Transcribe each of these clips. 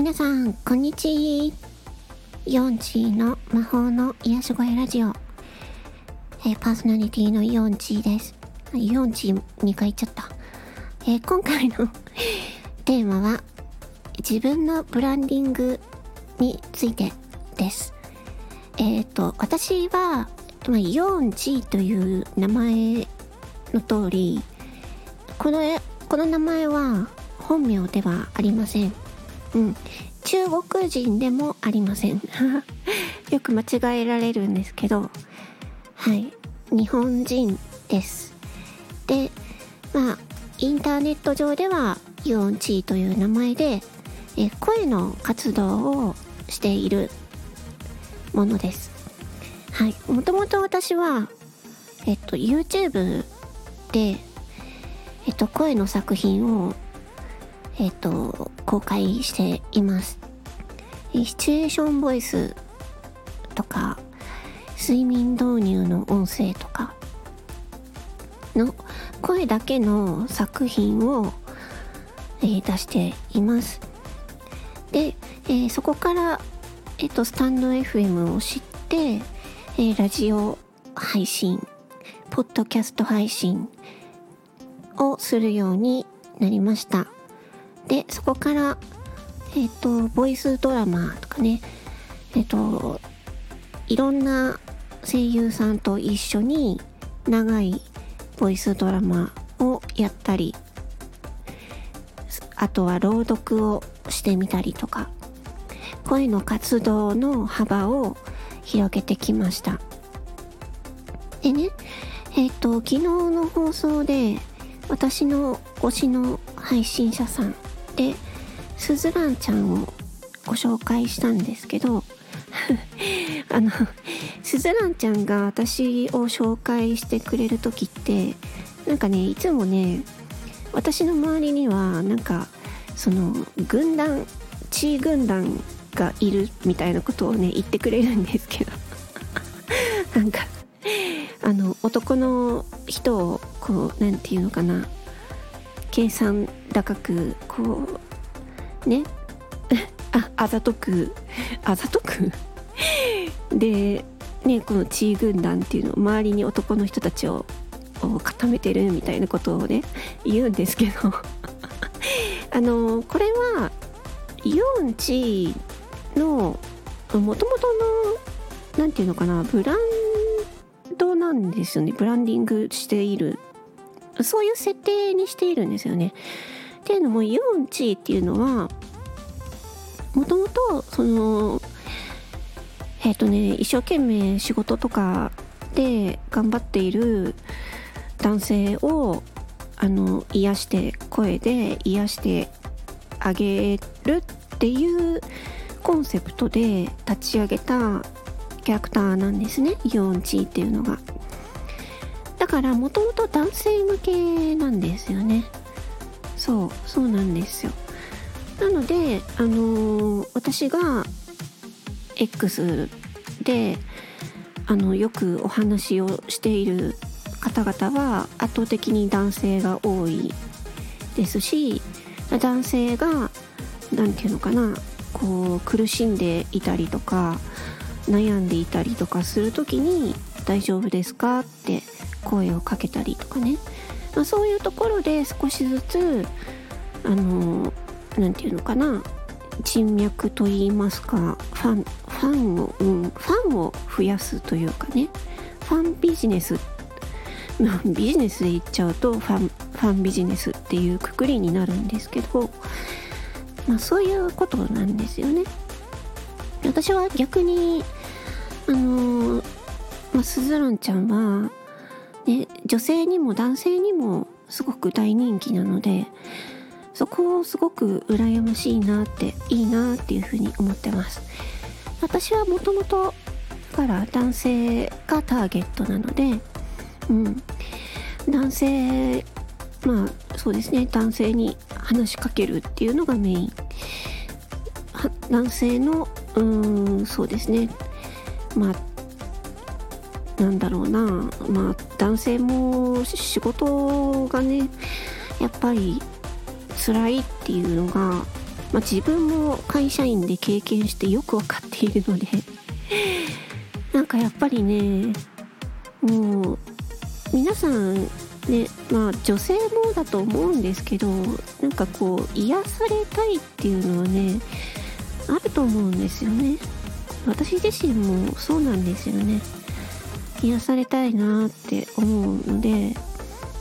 皆さん、こんにちヨンチーの魔法の癒し声ラジオ。えー、パーソナリティのヨンチーです。ヨンチー2回言っちゃった。えー、今回の テーマは、自分のブランディングについてです。えっ、ー、と、私は、まあ、ヨンチーという名前の通り、この、この名前は本名ではありません。うん。中国人でもありません。よく間違えられるんですけど、はい。日本人です。で、まあ、インターネット上では、ユオンチーという名前で、え声の活動をしているものです。はい。もともと私は、えっと、YouTube で、えっと、声の作品をえっ、ー、と、公開しています。シチュエーションボイスとか、睡眠導入の音声とかの声だけの作品を、えー、出しています。で、えー、そこから、えっ、と、スタンド FM を知って、えラジオ配信、ポッドキャスト配信をするようになりました。で、そこから、えっ、ー、と、ボイスドラマとかね、えっ、ー、と、いろんな声優さんと一緒に長いボイスドラマをやったり、あとは朗読をしてみたりとか、声の活動の幅を広げてきました。でね、えっ、ー、と、昨日の放送で私の推しの配信者さんでスズランちゃんをご紹介したんですけど あのスズランちゃんが私を紹介してくれる時ってなんかねいつもね私の周りにはなんかその軍団地位軍団がいるみたいなことをね言ってくれるんですけど。なんかあの男の人をこう何て言うのかな計算高くこうね。ああざとく。あざとく？でねこの地位軍団っていうのを周りに男の人たちを固めてるみたいなことをね言うんですけど。あのこれはイオンチのもともとの何て言うのかなブランドなんですよね。ブランディングしている。そういう設定にしているんですよね。っていうのも、ユンチーっていうのは、もともと、その、えっ、ー、とね、一生懸命仕事とかで頑張っている男性を、あの、癒して、声で癒してあげるっていうコンセプトで立ち上げたキャラクターなんですね、ユンチーっていうのが。だからもともと男性向けなんですよねそうそうなんですよなのであのー、私が X であのよくお話をしている方々は圧倒的に男性が多いですし男性が何て言うのかなこう苦しんでいたりとか悩んでいたりとかする時に「大丈夫ですか?」って声をかけたりとかね、まあ、そういうところで少しずつあの何て言うのかな人脈といいますかファンファンを、うん、ファンを増やすというかねファンビジネスビジネスで言っちゃうとファンファンビジネスっていうくくりになるんですけど、まあ、そういうことなんですよね。私は逆にあのまあ、スズランちゃんはね、女性にも男性にもすごく大人気なのでそこをすごく羨ましいなっていいなっていうふうに思ってます。私はもともとから男性がターゲットなのでうん。男性まあそうですね。男性に話しかけるっていうのがメイン。男性のうんそうですね。まあなんだろうな。まあ男性も仕事がねやっぱり辛いっていうのがまあ、自分も会社員で経験してよく分かっているので なんかやっぱりねもう皆さんねまあ女性もだと思うんですけどなんかこう癒されたいっていうのはねあると思うんですよね。私自身もそうなんですよね。癒されたいなって思うので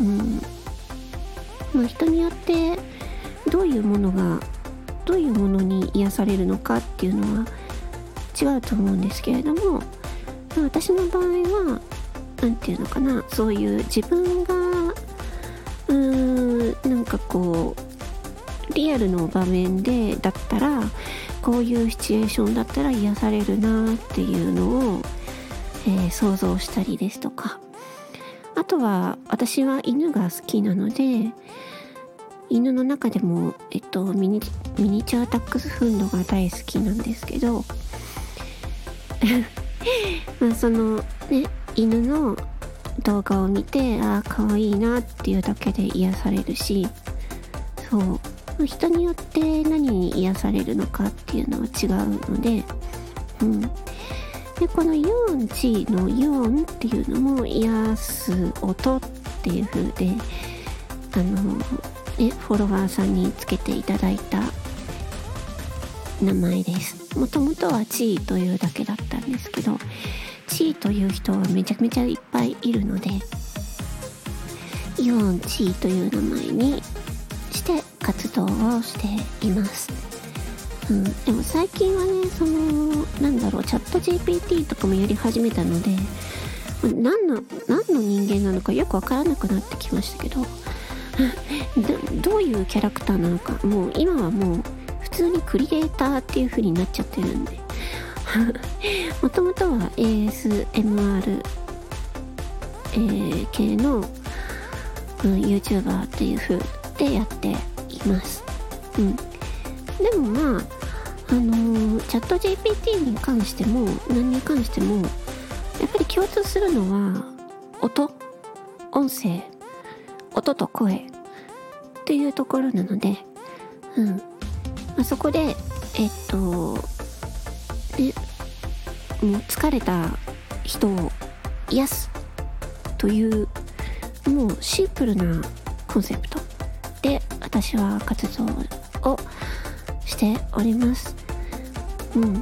うん。まあ人によってどういうものがどういうものに癒されるのかっていうのは違うと思うんですけれどもま私の場合は何て言うのかなそういう自分がうーんなんかこうリアルの場面でだったらこういうシチュエーションだったら癒されるなっていうのを、えー、想像したりですとか。あとは私は犬が好きなので犬の中でも、えっと、ミニミニチュアタックスフンドが大好きなんですけど まあそのね犬の動画を見てああ可愛いなっていうだけで癒されるしそう。人によって何に癒されるのかっていうのは違うのでうん。でこのユオンチのユンっていうのも癒す音っていう風であのねフォロワーさんにつけていただいた名前です。もともとはチーというだけだったんですけどチーという人はめちゃめちゃいっぱいいるのでイオンチーという名前にして活動をしています、うん、でも最近はねそのなんだろうチャット GPT とかもやり始めたので何の何の人間なのかよくわからなくなってきましたけど どういうキャラクターなのかもう今はもう普通にクリエイターっていう風になっちゃってるんで もともとは ASMR、えー、系の、うん、YouTuber っていう風でやっています。うん。でもまあ、あの、チャット GPT に関しても、何に関しても、やっぱり共通するのは、音、音声、音と声っていうところなので、うん。まあ、そこで、えっと、ね、もう疲れた人を癒すというもうシンプルなコンセプトで私は活動をしております。うん、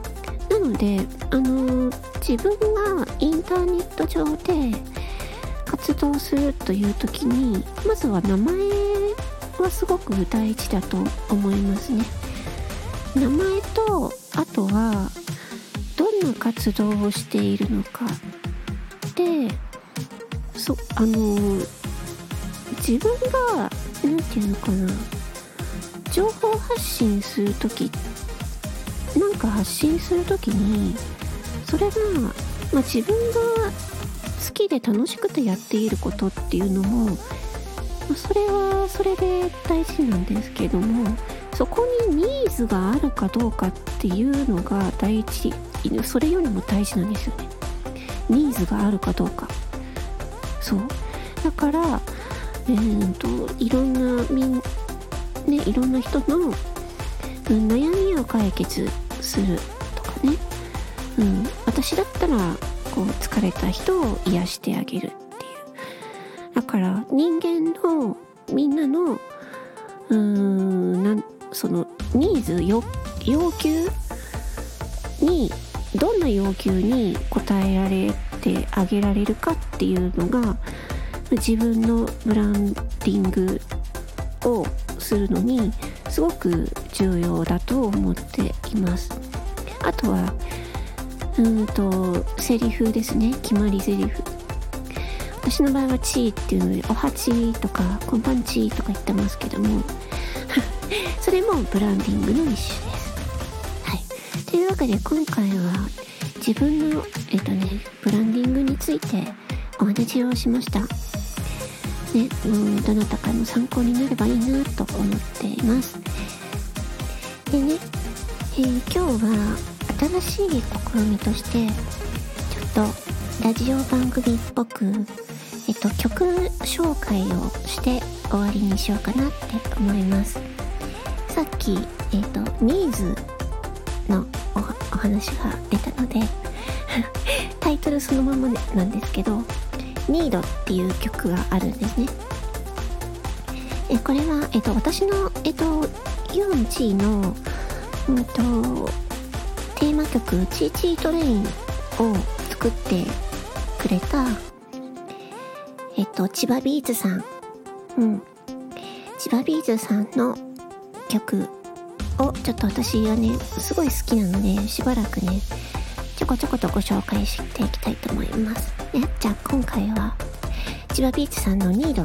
なので、あの自分がインターネット上で活動するという時にまずは名前はすごく大事だと思いますね。名前とあとはどんな活動をしているのか。でそあの自分が何て言うのかな。情報発信する時なんか発信する時にそれが、まあ、自分が好きで楽しくてやっていることっていうのも、まあ、それはそれで大事なんですけどもそこにニーズがあるかどうかっていうのが大事。それよりも大事なんですよね。ニーズがあるかどうか。そう。だからえーと、いろんなみん、ね、いろんな人の、悩みを解決するとかね、うん、私だったらこう疲れた人を癒してあげるっていう。だから人間のみんなのうーんなんそのニーズ要求にどんな要求に応えられてあげられるかっていうのが自分のブランディングをするのにすごく重要だと思っています。あとはうんとセリフですね。決まりセリフ。私の場合は「チー」っていうので「おはち」とか「こんばんち」とか言ってますけども。それもブランディングの一種です。はい。というわけで今回は自分のえっとねブランディングについてお話をしました。ね、うん、どなたかの参考になればいいなと思っています。でね、えー、今日は新しい試みとして、ちょっとラジオ番組っぽく、えっと、曲紹介をして終わりにしようかなって思います。さっき、えっ、ー、と、ニーズのお話が出たので タイトルそのままなんですけど、ニードっていう曲があるんですね。えこれは、えっ、と、私の、えっ、と、ユンチーの、うんと、テーマ曲、チーチートレインを作ってくれた、えっと、千葉ビーズさん。うん。千葉ビーズさんの曲をちょっと私はね、すごい好きなので、しばらくね、ちょこちょことご紹介していきたいと思います。ね、じゃあ今回は、千葉ビーチさんのニード、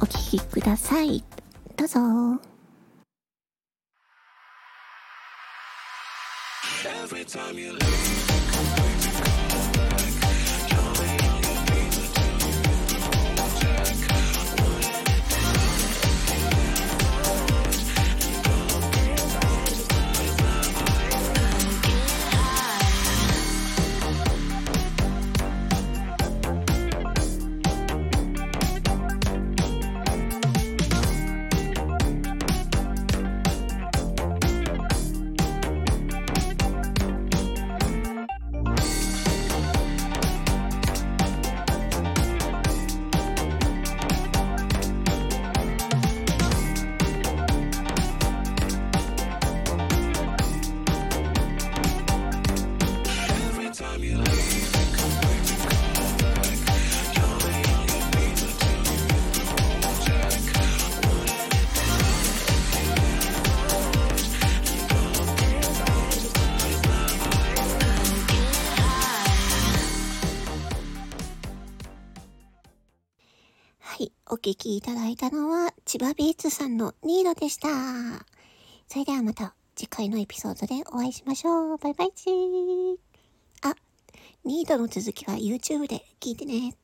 お聴きください。どうぞ。Every time you leave 聴きいただいたのは、千葉ビーツさんのニードでした。それではまた次回のエピソードでお会いしましょう。バイバイチー。あニートの続きは YouTube で聞いてね。